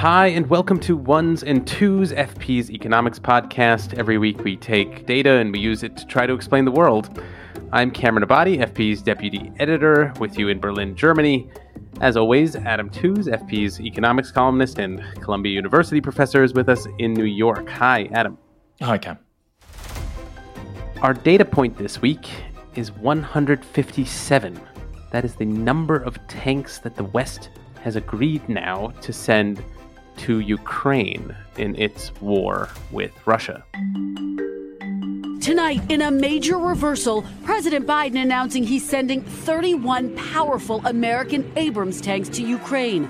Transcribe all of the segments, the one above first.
Hi, and welcome to Ones and Twos, FP's economics podcast. Every week we take data and we use it to try to explain the world. I'm Cameron Abadi, FP's deputy editor, with you in Berlin, Germany. As always, Adam Tooze, FP's economics columnist and Columbia University professor, is with us in New York. Hi, Adam. Hi, Cam. Our data point this week is 157. That is the number of tanks that the West has agreed now to send to Ukraine in its war with Russia. Tonight, in a major reversal, President Biden announcing he's sending 31 powerful American Abrams tanks to Ukraine.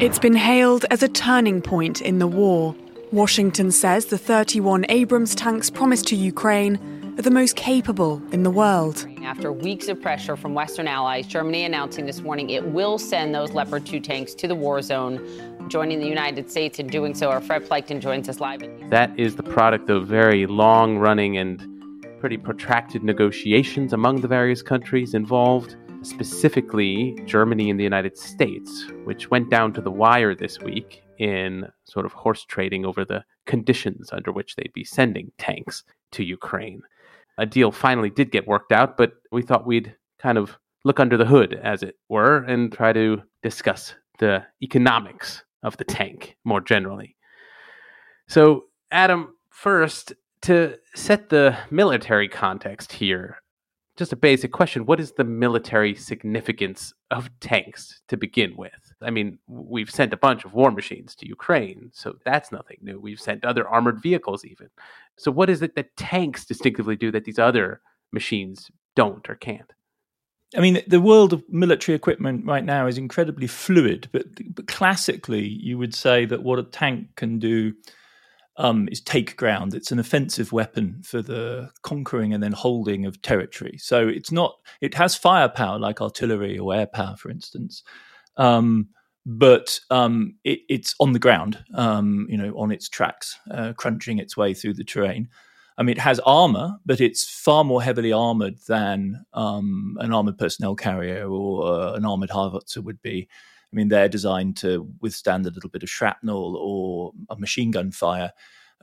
It's been hailed as a turning point in the war. Washington says the 31 Abrams tanks promised to Ukraine are the most capable in the world. After weeks of pressure from Western allies, Germany announcing this morning it will send those Leopard 2 tanks to the war zone joining the United States in doing so. Our Fred Pleitgen joins us live. That is the product of very long running and pretty protracted negotiations among the various countries involved, specifically Germany and the United States, which went down to the wire this week in sort of horse trading over the conditions under which they'd be sending tanks to Ukraine. A deal finally did get worked out, but we thought we'd kind of look under the hood, as it were, and try to discuss the economics of the tank more generally. So, Adam, first, to set the military context here, just a basic question what is the military significance of tanks to begin with? I mean, we've sent a bunch of war machines to Ukraine, so that's nothing new. We've sent other armored vehicles, even. So, what is it that tanks distinctively do that these other machines don't or can't? I mean, the world of military equipment right now is incredibly fluid, but, but classically, you would say that what a tank can do um, is take ground. It's an offensive weapon for the conquering and then holding of territory. So it's not, it has firepower like artillery or air power, for instance. Um, but um, it, it's on the ground, um, you know, on its tracks, uh, crunching its way through the terrain. I mean, it has armor, but it's far more heavily armored than um, an armored personnel carrier or uh, an armored howitzer would be. I mean, they're designed to withstand a little bit of shrapnel or a machine gun fire,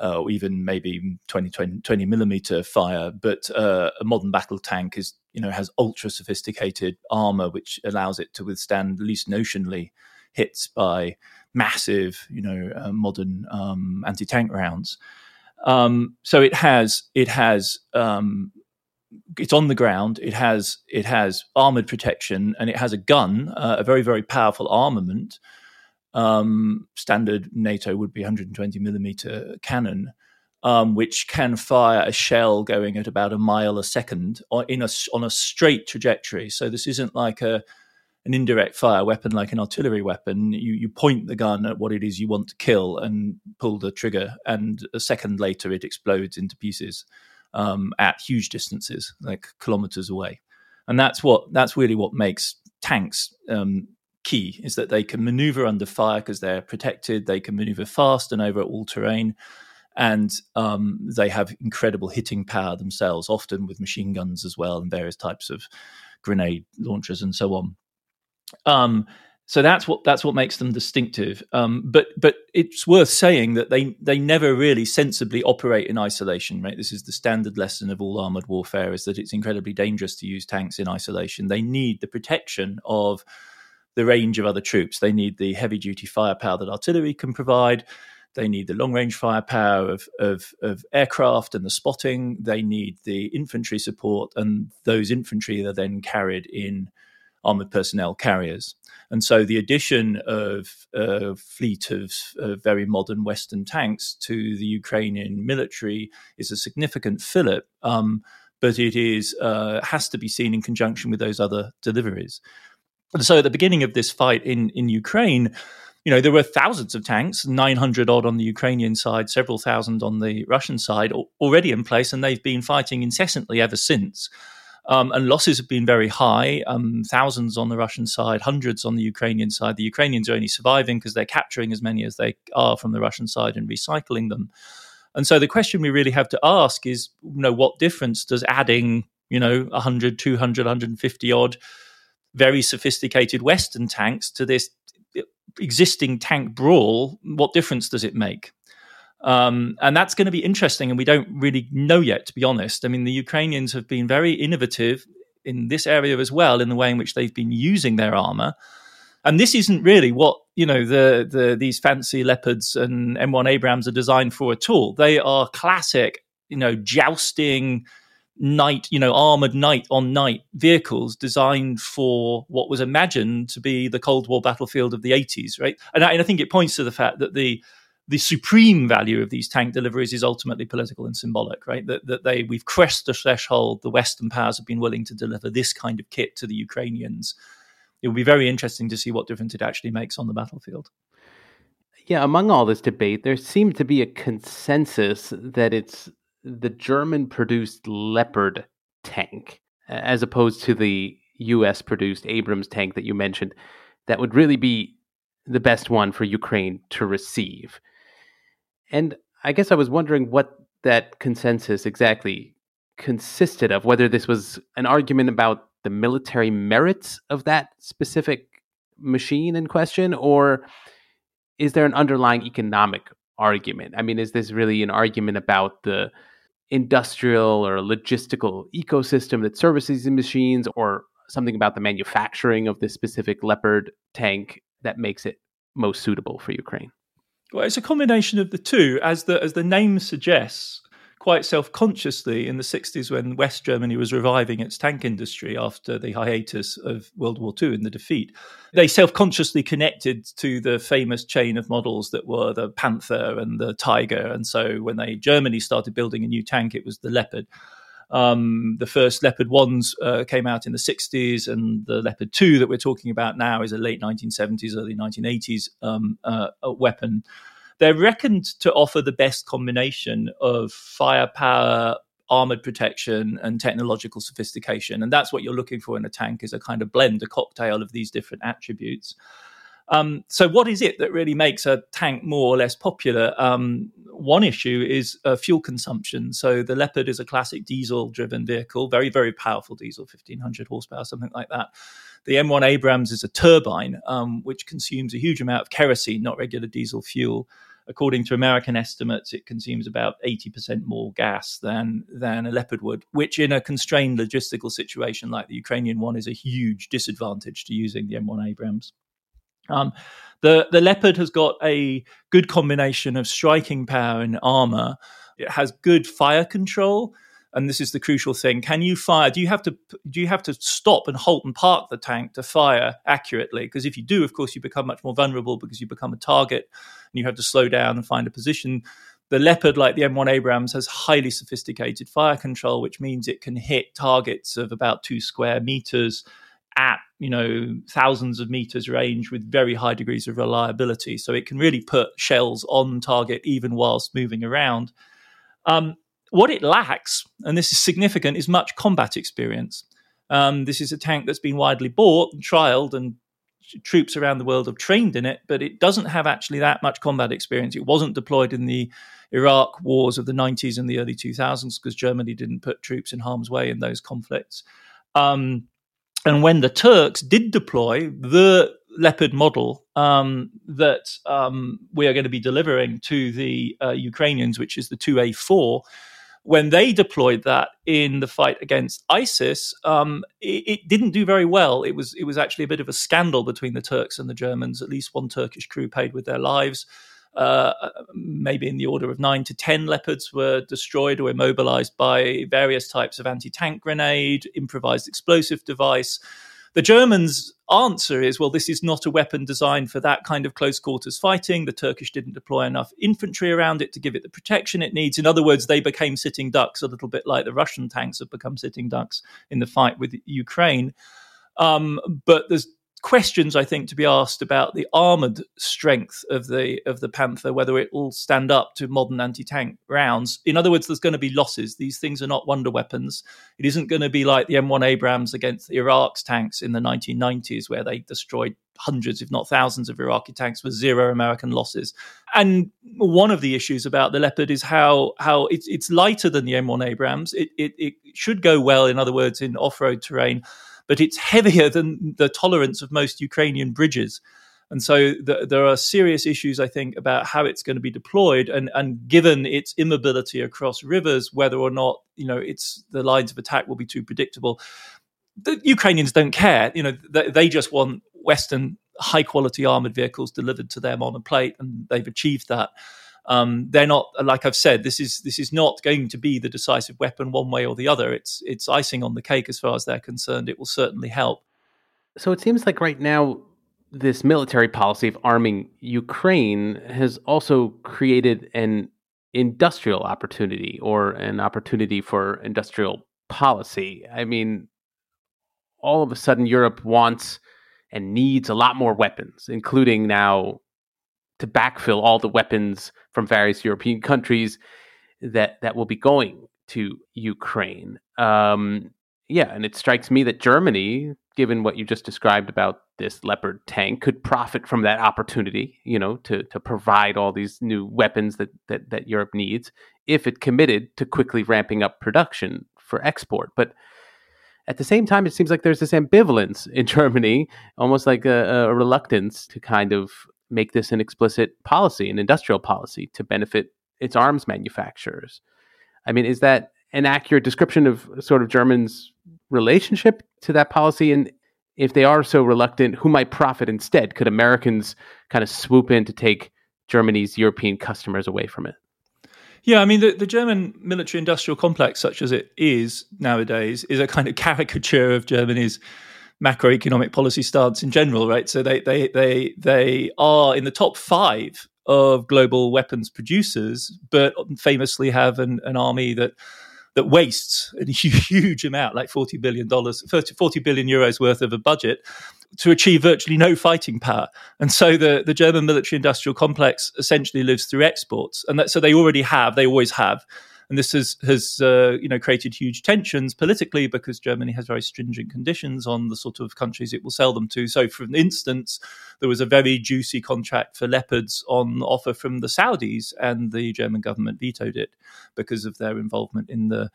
uh, or even maybe 20, 20, 20 millimeter fire. But uh, a modern battle tank is, you know, has ultra sophisticated armor, which allows it to withstand, at least notionally, hits by massive, you know, uh, modern um, anti tank rounds. Um, so it has it has um, it's on the ground. It has it has armored protection and it has a gun, uh, a very very powerful armament. Um, standard NATO would be 120 millimeter cannon, um, which can fire a shell going at about a mile a second or in a on a straight trajectory. So this isn't like a an indirect fire weapon like an artillery weapon, you, you point the gun at what it is you want to kill and pull the trigger, and a second later it explodes into pieces um, at huge distances, like kilometers away. And that's what that's really what makes tanks um, key is that they can maneuver under fire because they're protected. They can maneuver fast and over all terrain, and um, they have incredible hitting power themselves, often with machine guns as well and various types of grenade launchers and so on. Um, so that's what that's what makes them distinctive. Um, but but it's worth saying that they they never really sensibly operate in isolation. Right, this is the standard lesson of all armored warfare: is that it's incredibly dangerous to use tanks in isolation. They need the protection of the range of other troops. They need the heavy duty firepower that artillery can provide. They need the long range firepower of, of, of aircraft and the spotting. They need the infantry support, and those infantry are then carried in armored personnel carriers. And so the addition of a fleet of, of, very modern Western tanks to the Ukrainian military is a significant fillip, um, but it is uh, has to be seen in conjunction with those other deliveries. And so at the beginning of this fight in, in Ukraine, you know, there were thousands of tanks, 900 odd on the Ukrainian side, several thousand on the Russian side already in place, and they've been fighting incessantly ever since. Um, and losses have been very high um, thousands on the Russian side, hundreds on the Ukrainian side. The Ukrainians are only surviving because they're capturing as many as they are from the Russian side and recycling them. And so the question we really have to ask is, you know, what difference does adding, you know, 100, 200, 150 odd very sophisticated Western tanks to this existing tank brawl, what difference does it make? Um, and that's going to be interesting, and we don't really know yet, to be honest. I mean, the Ukrainians have been very innovative in this area as well, in the way in which they've been using their armor. And this isn't really what you know the the these fancy leopards and M1 Abrams are designed for at all. They are classic, you know, jousting knight, you know, armored knight on knight vehicles designed for what was imagined to be the Cold War battlefield of the 80s, right? And I, and I think it points to the fact that the the supreme value of these tank deliveries is ultimately political and symbolic, right? That, that they we've crossed the threshold. The Western powers have been willing to deliver this kind of kit to the Ukrainians. It will be very interesting to see what difference it actually makes on the battlefield. Yeah, among all this debate, there seemed to be a consensus that it's the German produced Leopard tank, as opposed to the US produced Abrams tank that you mentioned, that would really be the best one for Ukraine to receive. And I guess I was wondering what that consensus exactly consisted of, whether this was an argument about the military merits of that specific machine in question, or is there an underlying economic argument? I mean, is this really an argument about the industrial or logistical ecosystem that services these machines, or something about the manufacturing of this specific Leopard tank that makes it most suitable for Ukraine? Well, it's a combination of the two, as the as the name suggests. Quite self consciously, in the 60s, when West Germany was reviving its tank industry after the hiatus of World War II and the defeat, they self consciously connected to the famous chain of models that were the Panther and the Tiger. And so, when they Germany started building a new tank, it was the Leopard. Um, the first Leopard 1s uh, came out in the 60s, and the Leopard 2 that we're talking about now is a late 1970s, early 1980s um, uh, weapon. They're reckoned to offer the best combination of firepower, armored protection, and technological sophistication. And that's what you're looking for in a tank is a kind of blend, a cocktail of these different attributes. Um, so, what is it that really makes a tank more or less popular? Um, one issue is uh, fuel consumption. So, the Leopard is a classic diesel driven vehicle, very, very powerful diesel, 1500 horsepower, something like that. The M1 Abrams is a turbine, um, which consumes a huge amount of kerosene, not regular diesel fuel according to American estimates, it consumes about 80% more gas than, than a Leopard would, which in a constrained logistical situation like the Ukrainian one is a huge disadvantage to using the M1 Abrams. Um, the, the Leopard has got a good combination of striking power and armor. It has good fire control and this is the crucial thing. Can you fire do you have to do you have to stop and halt and park the tank to fire accurately? Because if you do of course you become much more vulnerable because you become a target and you have to slow down and find a position. The leopard like the m1 abrams has highly sophisticated fire control which means it can hit targets of about two square meters at you know thousands of meters range with very high degrees of reliability so it can really put shells on target even whilst moving around um, what it lacks, and this is significant, is much combat experience. Um, this is a tank that's been widely bought and trialed, and troops around the world have trained in it, but it doesn't have actually that much combat experience. It wasn't deployed in the Iraq wars of the 90s and the early 2000s because Germany didn't put troops in harm's way in those conflicts. Um, and when the Turks did deploy the Leopard model um, that um, we are going to be delivering to the uh, Ukrainians, which is the 2A4, when they deployed that in the fight against ISIS, um, it, it, didn't do very well. It was it was actually a bit of a scandal between the Turks and the Germans. At least one Turkish crew paid with their lives. Uh, maybe in the order of nine to ten leopards were destroyed or immobilized by various types of anti-tank grenade, improvised explosive device. The Germans' answer is, well, this is not a weapon designed for that kind of close quarters fighting. The Turkish didn't deploy enough infantry around it to give it the protection it needs. In other words, they became sitting ducks, a little bit like the Russian tanks have become sitting ducks in the fight with Ukraine. Um, but there's questions I think to be asked about the armored strength of the of the Panther, whether it will stand up to modern anti-tank rounds. In other words, there's going to be losses. These things are not wonder weapons. It isn't going to be like the M1 Abrams against the Iraq's tanks in the 1990s, where they destroyed hundreds, if not thousands, of Iraqi tanks with zero American losses. And one of the issues about the Leopard is how how it's it's lighter than the M1 Abrams. It it, it should go well, in other words, in off-road terrain but it's heavier than the tolerance of most Ukrainian bridges. And so the, there are serious issues, I think, about how it's going to be deployed, and, and given its immobility across rivers, whether or not you know it's the lines of attack will be too predictable. The Ukrainians don't care. You know, they, they just want Western high quality armored vehicles delivered to them on a plate, and they've achieved that. Um, they're not like I've said. This is this is not going to be the decisive weapon one way or the other. It's it's icing on the cake as far as they're concerned. It will certainly help. So it seems like right now this military policy of arming Ukraine has also created an industrial opportunity or an opportunity for industrial policy. I mean, all of a sudden Europe wants and needs a lot more weapons, including now to backfill all the weapons from various European countries that that will be going to Ukraine. Um, yeah, and it strikes me that Germany, given what you just described about this Leopard tank, could profit from that opportunity. You know, to to provide all these new weapons that that, that Europe needs if it committed to quickly ramping up production for export. But at the same time, it seems like there's this ambivalence in Germany, almost like a, a reluctance to kind of make this an explicit policy, an industrial policy to benefit its arms manufacturers. I mean, is that an accurate description of sort of Germany's relationship to that policy? And if they are so reluctant, who might profit instead? Could Americans kind of swoop in to take Germany's European customers away from it? Yeah, I mean, the, the German military industrial complex, such as it is nowadays, is a kind of caricature of Germany's macroeconomic policy stance in general, right? So they they they they are in the top five of global weapons producers, but famously have an, an army that that wastes a huge amount, like forty billion dollars, 40 billion euros worth of a budget to achieve virtually no fighting power. And so the, the German military industrial complex essentially lives through exports. And that, so they already have, they always have and this has has uh, you know created huge tensions politically because Germany has very stringent conditions on the sort of countries it will sell them to. So, for instance, there was a very juicy contract for leopards on offer from the Saudis, and the German government vetoed it because of their involvement in the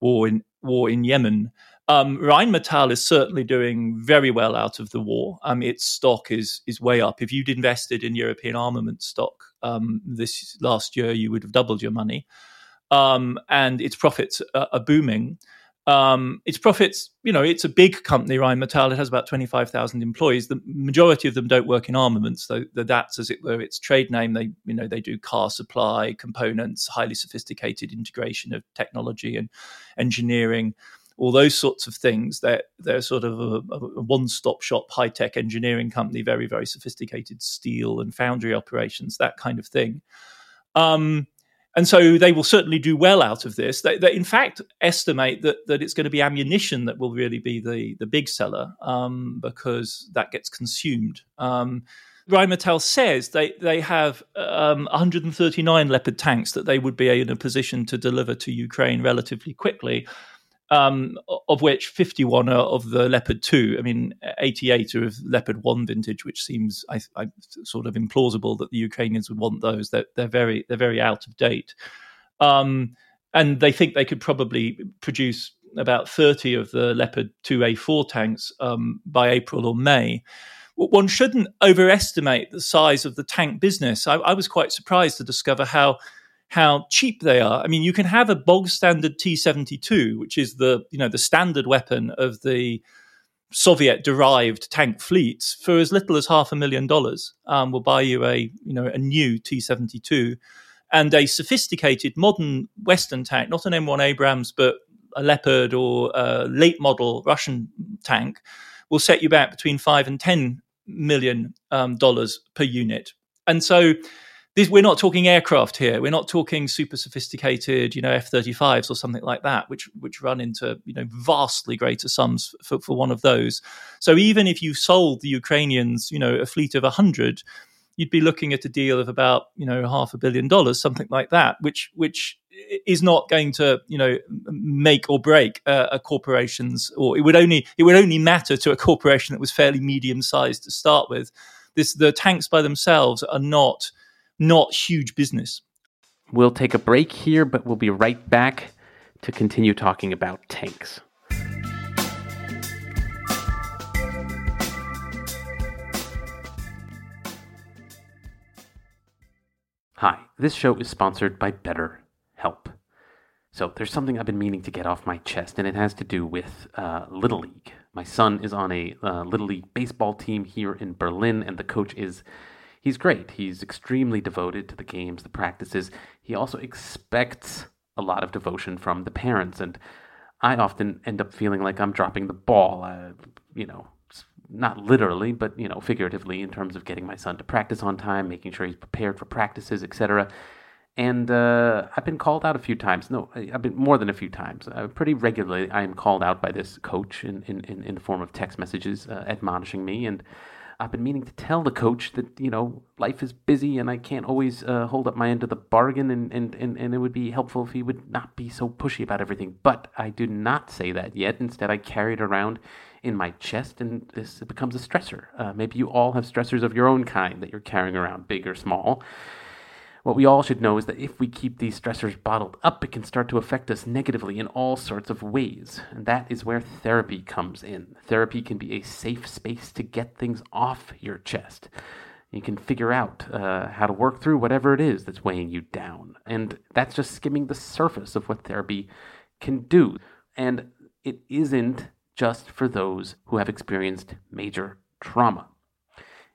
war in war in Yemen. Um, Rheinmetall is certainly doing very well out of the war. Um, its stock is is way up. If you'd invested in European armament stock um, this last year, you would have doubled your money um, and its profits are, are booming. Um, its profits, you know, it's a big company, Rheinmetall. It has about 25,000 employees. The majority of them don't work in armaments, though that's, as it were, its trade name. They, you know, they do car supply, components, highly sophisticated integration of technology and engineering, all those sorts of things. They're, they're sort of a, a one stop shop, high tech engineering company, very, very sophisticated steel and foundry operations, that kind of thing. Um, and so they will certainly do well out of this. They, they, in fact, estimate that that it's going to be ammunition that will really be the the big seller um, because that gets consumed. Um, Rheinmetall says they they have um, 139 Leopard tanks that they would be in a position to deliver to Ukraine relatively quickly um, of which 51 are of the Leopard 2. I mean, 88 are of Leopard 1 vintage, which seems I, I, sort of implausible that the Ukrainians would want those. They're, they're very they're very out of date, um, and they think they could probably produce about 30 of the Leopard 2A4 tanks um, by April or May. One shouldn't overestimate the size of the tank business. I, I was quite surprised to discover how how cheap they are. I mean, you can have a bog standard T72, which is the you know the standard weapon of the Soviet derived tank fleets, for as little as half a million dollars. Um, will buy you a you know a new T72 and a sophisticated modern Western tank, not an M1 Abrams, but a Leopard or a late model Russian tank will set you back between five and ten million um, dollars per unit. And so this, we're not talking aircraft here. We're not talking super sophisticated, you know, F-35s or something like that, which which run into you know vastly greater sums for, for one of those. So even if you sold the Ukrainians, you know, a fleet of hundred, you'd be looking at a deal of about you know half a billion dollars, something like that, which which is not going to you know make or break uh, a corporation's, or it would only it would only matter to a corporation that was fairly medium sized to start with. This the tanks by themselves are not not huge business. We'll take a break here, but we'll be right back to continue talking about tanks. Hi, this show is sponsored by Better Help. So, there's something I've been meaning to get off my chest, and it has to do with uh, Little League. My son is on a uh, Little League baseball team here in Berlin, and the coach is he's great. He's extremely devoted to the games, the practices. He also expects a lot of devotion from the parents, and I often end up feeling like I'm dropping the ball. Uh, you know, not literally, but you know, figuratively, in terms of getting my son to practice on time, making sure he's prepared for practices, etc. And uh, I've been called out a few times. No, I've been more than a few times. Uh, pretty regularly, I am called out by this coach in in, in, the form of text messages uh, admonishing me and I've been meaning to tell the coach that, you know, life is busy and I can't always uh, hold up my end of the bargain and, and, and, and it would be helpful if he would not be so pushy about everything. But I do not say that yet. Instead, I carry it around in my chest and this becomes a stressor. Uh, maybe you all have stressors of your own kind that you're carrying around, big or small. What we all should know is that if we keep these stressors bottled up, it can start to affect us negatively in all sorts of ways. And that is where therapy comes in. Therapy can be a safe space to get things off your chest. You can figure out uh, how to work through whatever it is that's weighing you down. And that's just skimming the surface of what therapy can do. And it isn't just for those who have experienced major trauma,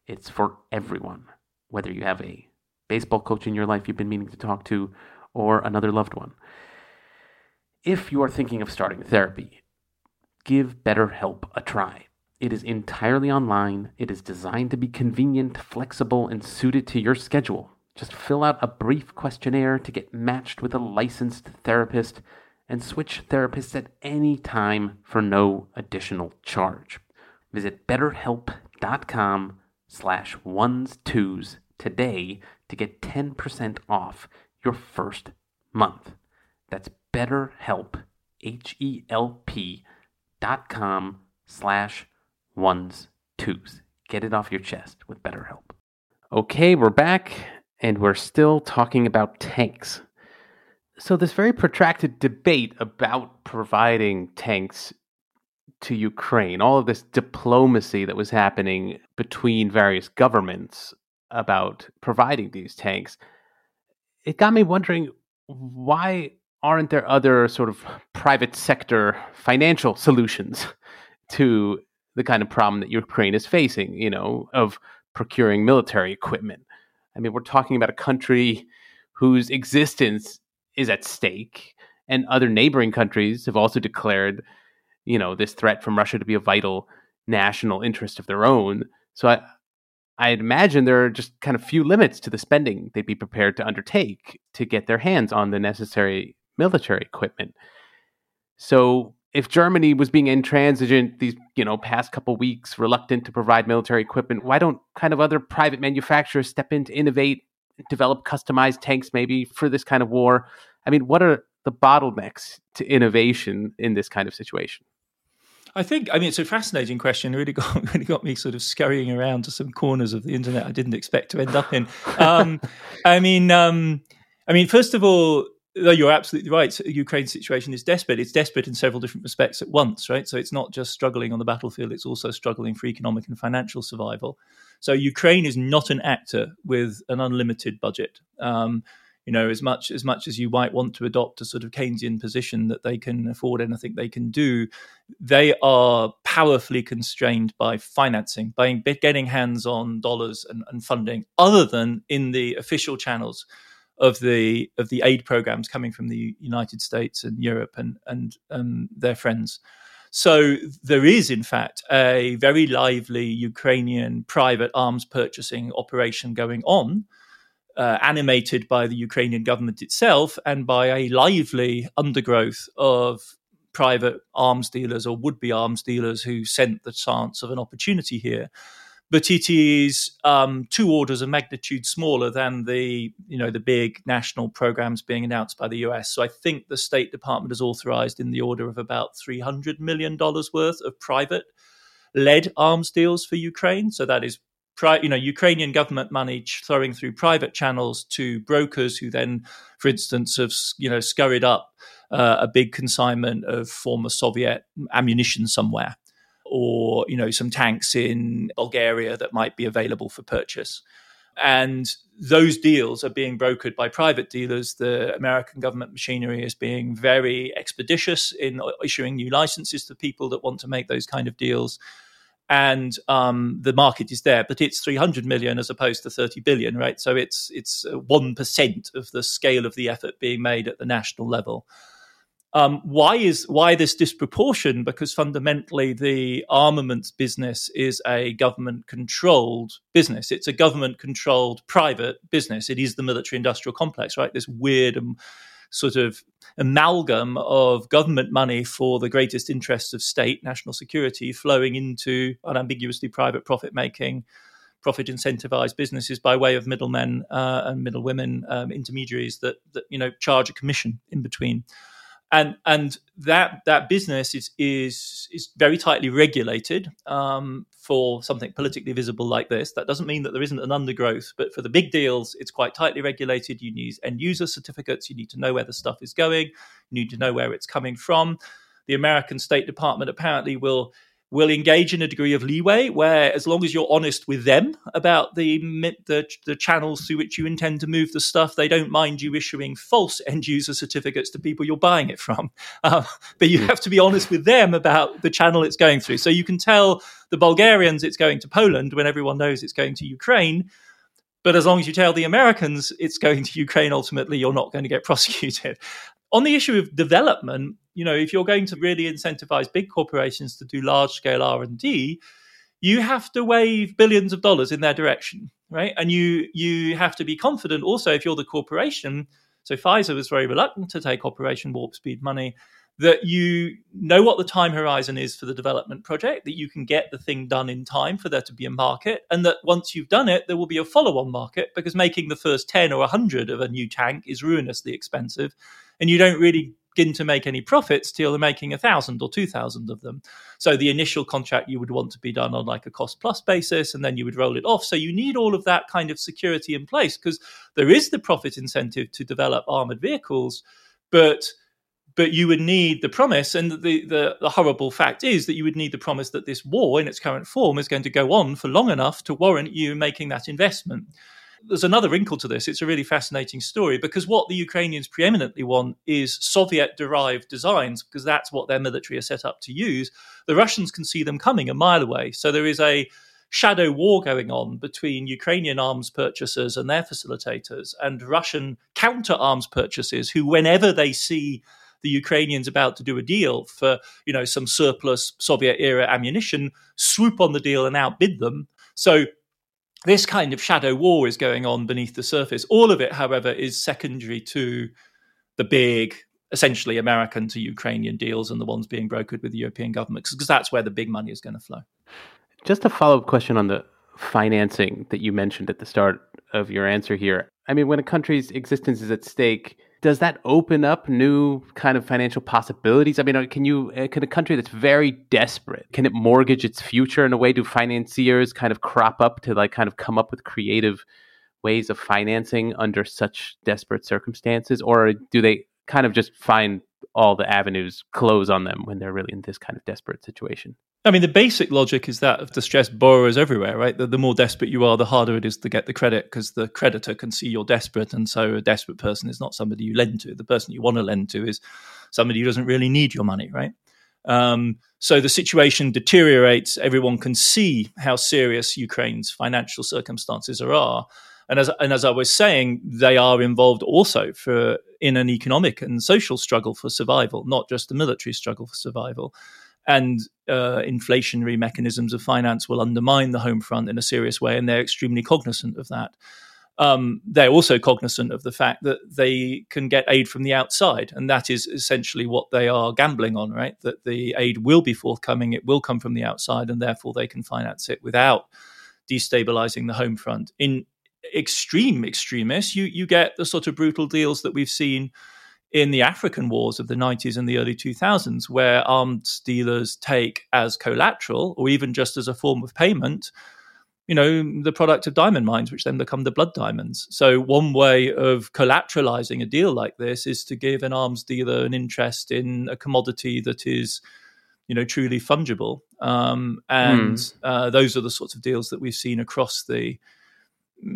it's for everyone, whether you have a baseball coach in your life you've been meaning to talk to, or another loved one. If you are thinking of starting therapy, give BetterHelp a try. It is entirely online. It is designed to be convenient, flexible, and suited to your schedule. Just fill out a brief questionnaire to get matched with a licensed therapist and switch therapists at any time for no additional charge. Visit betterhelp.com slash ones twos today to get 10% off your first month. That's betterhelp, H-E-L-P dot com slash ones twos. Get it off your chest with BetterHelp. Okay, we're back, and we're still talking about tanks. So, this very protracted debate about providing tanks to Ukraine, all of this diplomacy that was happening between various governments about providing these tanks, it got me wondering why aren't there other sort of private sector financial solutions to the kind of problem that Ukraine is facing, you know, of procuring military equipment? I mean, we're talking about a country whose existence is at stake, and other neighboring countries have also declared, you know, this threat from Russia to be a vital national interest of their own. So I, I'd imagine there are just kind of few limits to the spending they'd be prepared to undertake to get their hands on the necessary military equipment. So if Germany was being intransigent these, you know, past couple weeks, reluctant to provide military equipment, why don't kind of other private manufacturers step in to innovate, develop customized tanks maybe for this kind of war? I mean, what are the bottlenecks to innovation in this kind of situation? I think I mean it's a fascinating question. Really got really got me sort of scurrying around to some corners of the internet I didn't expect to end up in. Um, I mean, um, I mean, first of all, you're absolutely right. The Ukraine situation is desperate. It's desperate in several different respects at once, right? So it's not just struggling on the battlefield; it's also struggling for economic and financial survival. So Ukraine is not an actor with an unlimited budget. Um, you know, as much as much as you might want to adopt a sort of Keynesian position that they can afford anything they can do, they are powerfully constrained by financing, by getting hands on dollars and, and funding, other than in the official channels of the of the aid programs coming from the United States and Europe and and um, their friends. So there is, in fact, a very lively Ukrainian private arms purchasing operation going on. Uh, animated by the Ukrainian government itself and by a lively undergrowth of private arms dealers or would be arms dealers who sent the chance of an opportunity here but it is um, two orders of magnitude smaller than the you know the big national programs being announced by the US. So I think the State Department has authorized in the order of about three hundred million dollars worth of private led arms deals for Ukraine. So that is you know Ukrainian government money flowing through private channels to brokers who then, for instance, have you know scurried up uh, a big consignment of former Soviet ammunition somewhere or you know some tanks in Bulgaria that might be available for purchase. And those deals are being brokered by private dealers. The American government machinery is being very expeditious in issuing new licenses to people that want to make those kind of deals. And um, the market is there, but it's 300 million as opposed to 30 billion, right? So it's it's one percent of the scale of the effort being made at the national level. Um, why is why this disproportion? Because fundamentally, the armaments business is a government controlled business. It's a government controlled private business. It is the military industrial complex, right? This weird and sort of amalgam of government money for the greatest interests of state, national security, flowing into unambiguously private profit making profit incentivized businesses by way of middlemen uh, and middlewomen um, intermediaries that, that you know charge a commission in between. And and that that business is is is very tightly regulated um, for something politically visible like this. That doesn't mean that there isn't an undergrowth, but for the big deals, it's quite tightly regulated. You need end user certificates. You need to know where the stuff is going. You need to know where it's coming from. The American State Department apparently will will engage in a degree of leeway where as long as you're honest with them about the, the, the channels through which you intend to move the stuff they don't mind you issuing false end user certificates to people you're buying it from uh, but you hmm. have to be honest with them about the channel it's going through so you can tell the bulgarians it's going to poland when everyone knows it's going to ukraine but as long as you tell the Americans it's going to Ukraine, ultimately, you're not going to get prosecuted. On the issue of development, you know, if you're going to really incentivize big corporations to do large scale R and D, you have to wave billions of dollars in their direction, right? And you you have to be confident also if you're the corporation. So Pfizer was very reluctant to take Operation Warp Speed money. That you know what the time horizon is for the development project, that you can get the thing done in time for there to be a market, and that once you've done it, there will be a follow on market because making the first 10 or 100 of a new tank is ruinously expensive. And you don't really begin to make any profits till they're making a thousand or two thousand of them. So the initial contract you would want to be done on like a cost plus basis, and then you would roll it off. So you need all of that kind of security in place because there is the profit incentive to develop armored vehicles, but but you would need the promise, and the, the, the horrible fact is that you would need the promise that this war in its current form is going to go on for long enough to warrant you making that investment there's another wrinkle to this. It's a really fascinating story because what the Ukrainians preeminently want is Soviet derived designs because that's what their military are set up to use. The Russians can see them coming a mile away. So there is a shadow war going on between Ukrainian arms purchasers and their facilitators and Russian counter arms purchasers who, whenever they see the Ukrainians about to do a deal for, you know, some surplus Soviet era ammunition, swoop on the deal and outbid them. So this kind of shadow war is going on beneath the surface. All of it, however, is secondary to the big, essentially American to Ukrainian deals and the ones being brokered with the European governments, because that's where the big money is going to flow. Just a follow up question on the financing that you mentioned at the start of your answer here. I mean, when a country's existence is at stake, does that open up new kind of financial possibilities? I mean, can you uh, can a country that's very desperate can it mortgage its future in a way? Do financiers kind of crop up to like kind of come up with creative ways of financing under such desperate circumstances, or do they kind of just find all the avenues close on them when they're really in this kind of desperate situation? I mean, the basic logic is that of distressed borrowers everywhere, right? The, the more desperate you are, the harder it is to get the credit because the creditor can see you're desperate. And so a desperate person is not somebody you lend to. The person you want to lend to is somebody who doesn't really need your money, right? Um, so the situation deteriorates. Everyone can see how serious Ukraine's financial circumstances are. And as, and as I was saying, they are involved also for in an economic and social struggle for survival, not just a military struggle for survival. And uh, inflationary mechanisms of finance will undermine the home front in a serious way, and they're extremely cognizant of that. Um, they're also cognizant of the fact that they can get aid from the outside, and that is essentially what they are gambling on, right? That the aid will be forthcoming, it will come from the outside, and therefore they can finance it without destabilizing the home front. In extreme extremis, you you get the sort of brutal deals that we've seen in the African wars of the 90s and the early 2000s, where arms dealers take as collateral or even just as a form of payment, you know, the product of diamond mines, which then become the blood diamonds. So, one way of collateralizing a deal like this is to give an arms dealer an interest in a commodity that is, you know, truly fungible. Um, and mm. uh, those are the sorts of deals that we've seen across the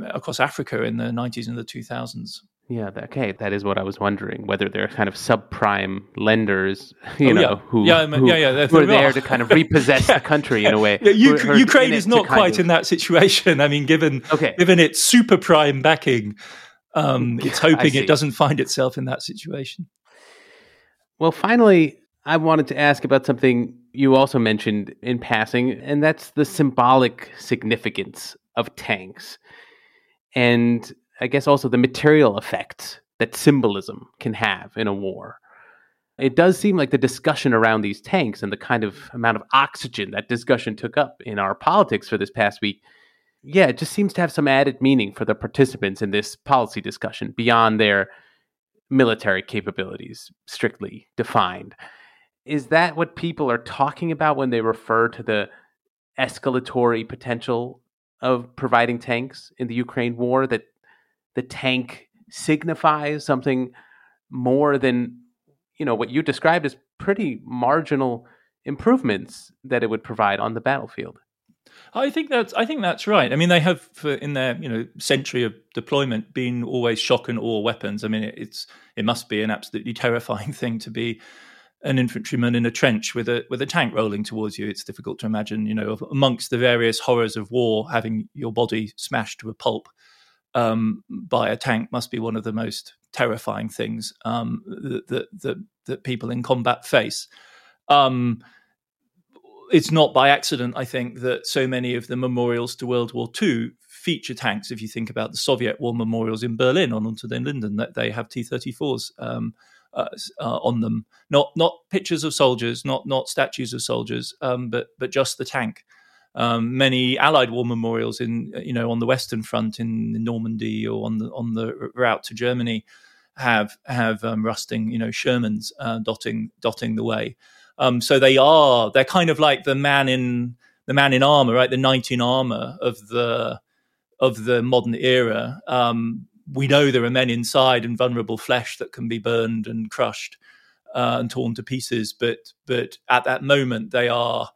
across Africa in the 90s and the 2000s. Yeah, okay, that is what I was wondering whether they're kind of subprime lenders, you oh, know, yeah. who, yeah, I mean, who, yeah, yeah, who are there to kind of repossess the country in a way. Yeah, U- Ukraine is not quite of... in that situation. I mean, given okay. given its super prime backing, um, it's hoping it doesn't find itself in that situation. Well, finally, I wanted to ask about something you also mentioned in passing, and that's the symbolic significance of tanks. And I guess also the material effects that symbolism can have in a war. It does seem like the discussion around these tanks and the kind of amount of oxygen that discussion took up in our politics for this past week, yeah, it just seems to have some added meaning for the participants in this policy discussion beyond their military capabilities, strictly defined. Is that what people are talking about when they refer to the escalatory potential of providing tanks in the Ukraine war? That the tank signifies something more than you know what you described as pretty marginal improvements that it would provide on the battlefield. I think that's I think that's right. I mean, they have for, in their you know century of deployment been always shock and awe weapons. I mean, it, it's it must be an absolutely terrifying thing to be an infantryman in a trench with a with a tank rolling towards you. It's difficult to imagine, you know, amongst the various horrors of war, having your body smashed to a pulp um, by a tank must be one of the most terrifying things um, that, that, that people in combat face. Um, it's not by accident, I think, that so many of the memorials to World War II feature tanks. If you think about the Soviet war memorials in Berlin on Unter den Linden, that they have T-34s um, uh, uh, on them, not not pictures of soldiers, not not statues of soldiers, um, but but just the tank. Um, many Allied war memorials in you know on the Western Front in, in Normandy or on the on the route to Germany have have um, rusting you know Shermans uh, dotting dotting the way. Um, so they are they're kind of like the man in the man in armor, right? The knight in armor of the of the modern era. Um, we know there are men inside and vulnerable flesh that can be burned and crushed uh, and torn to pieces, but but at that moment they are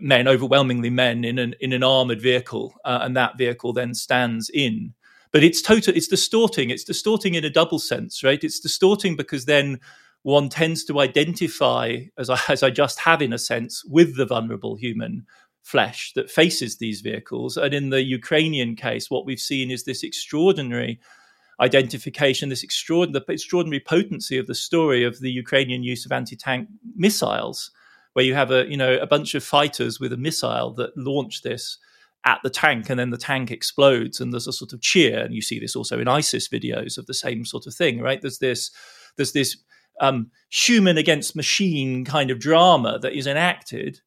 men, overwhelmingly men, in an in an armored vehicle, uh, and that vehicle then stands in. But it's total. It's distorting. It's distorting in a double sense, right? It's distorting because then one tends to identify, as I, as I just have in a sense, with the vulnerable human flesh that faces these vehicles. And in the Ukrainian case, what we've seen is this extraordinary identification, this extraordinary, extraordinary potency of the story of the Ukrainian use of anti-tank missiles where you have a you know a bunch of fighters with a missile that launch this at the tank and then the tank explodes and there's a sort of cheer and you see this also in isis videos of the same sort of thing right there's this there's this um, human against machine kind of drama that is enacted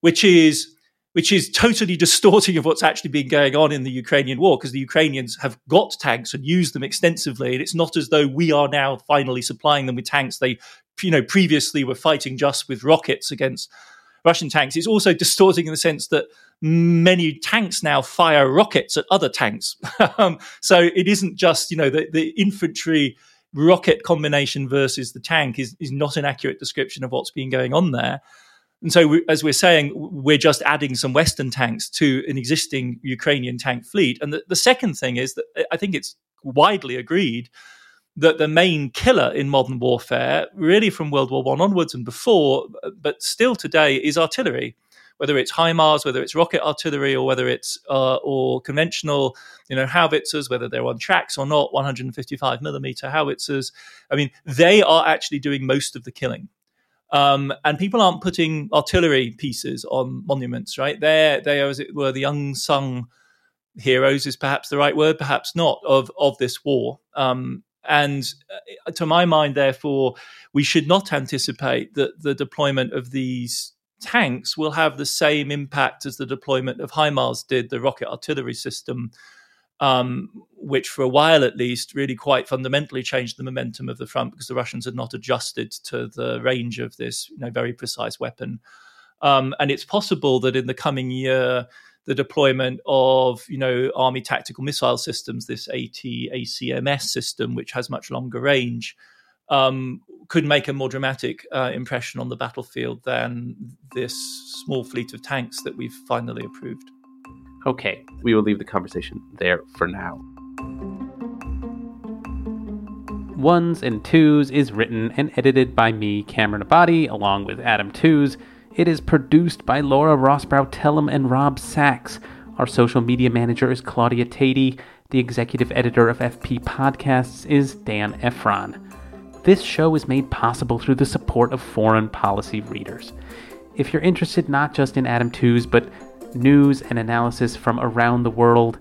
which is which is totally distorting of what's actually been going on in the Ukrainian war because the Ukrainians have got tanks and used them extensively. And it's not as though we are now finally supplying them with tanks. They you know previously were fighting just with rockets against Russian tanks. It's also distorting in the sense that many tanks now fire rockets at other tanks. um, so it isn't just you know the, the infantry rocket combination versus the tank is is not an accurate description of what's been going on there. And so, we, as we're saying, we're just adding some Western tanks to an existing Ukrainian tank fleet. And the, the second thing is that I think it's widely agreed that the main killer in modern warfare, really from World War One onwards and before, but still today, is artillery. Whether it's HIMARS, whether it's rocket artillery, or whether it's uh, or conventional, you know, howitzers, whether they're on tracks or not, 155 millimeter howitzers. I mean, they are actually doing most of the killing. Um, and people aren't putting artillery pieces on monuments, right? They're, they are, as it were, the unsung heroes is perhaps the right word, perhaps not, of, of this war. Um, and uh, to my mind, therefore, we should not anticipate that the deployment of these tanks will have the same impact as the deployment of HIMARS did, the rocket artillery system, um, which for a while at least really quite fundamentally changed the momentum of the front because the Russians had not adjusted to the range of this you know, very precise weapon. Um, and it's possible that in the coming year, the deployment of you know army tactical missile systems, this ATACMS system, which has much longer range, um, could make a more dramatic uh, impression on the battlefield than this small fleet of tanks that we've finally approved. Okay, we will leave the conversation there for now. Ones and Tooze is written and edited by me, Cameron Abadi, along with Adam Tooze. It is produced by Laura Rosbrow Telem and Rob Sachs. Our social media manager is Claudia Tatey. The executive editor of FP Podcasts is Dan Ephron. This show is made possible through the support of foreign policy readers. If you're interested not just in Adam Tooze, but news and analysis from around the world,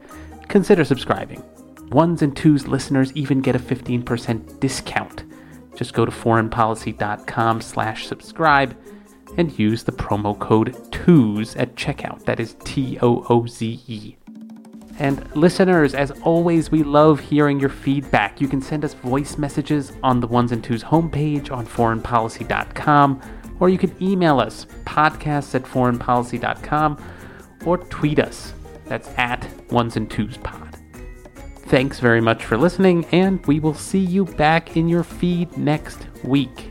consider subscribing. Ones and Tooze listeners even get a 15% discount. Just go to foreignpolicy.com slash subscribe and use the promo code TOOZE at checkout. That is T O O Z E. And listeners, as always, we love hearing your feedback. You can send us voice messages on the Ones and Tooze homepage on foreignpolicy.com, or you can email us, podcasts at foreignpolicy.com, or tweet us. That's at Ones and Tooze Pod. Thanks very much for listening, and we will see you back in your feed next week.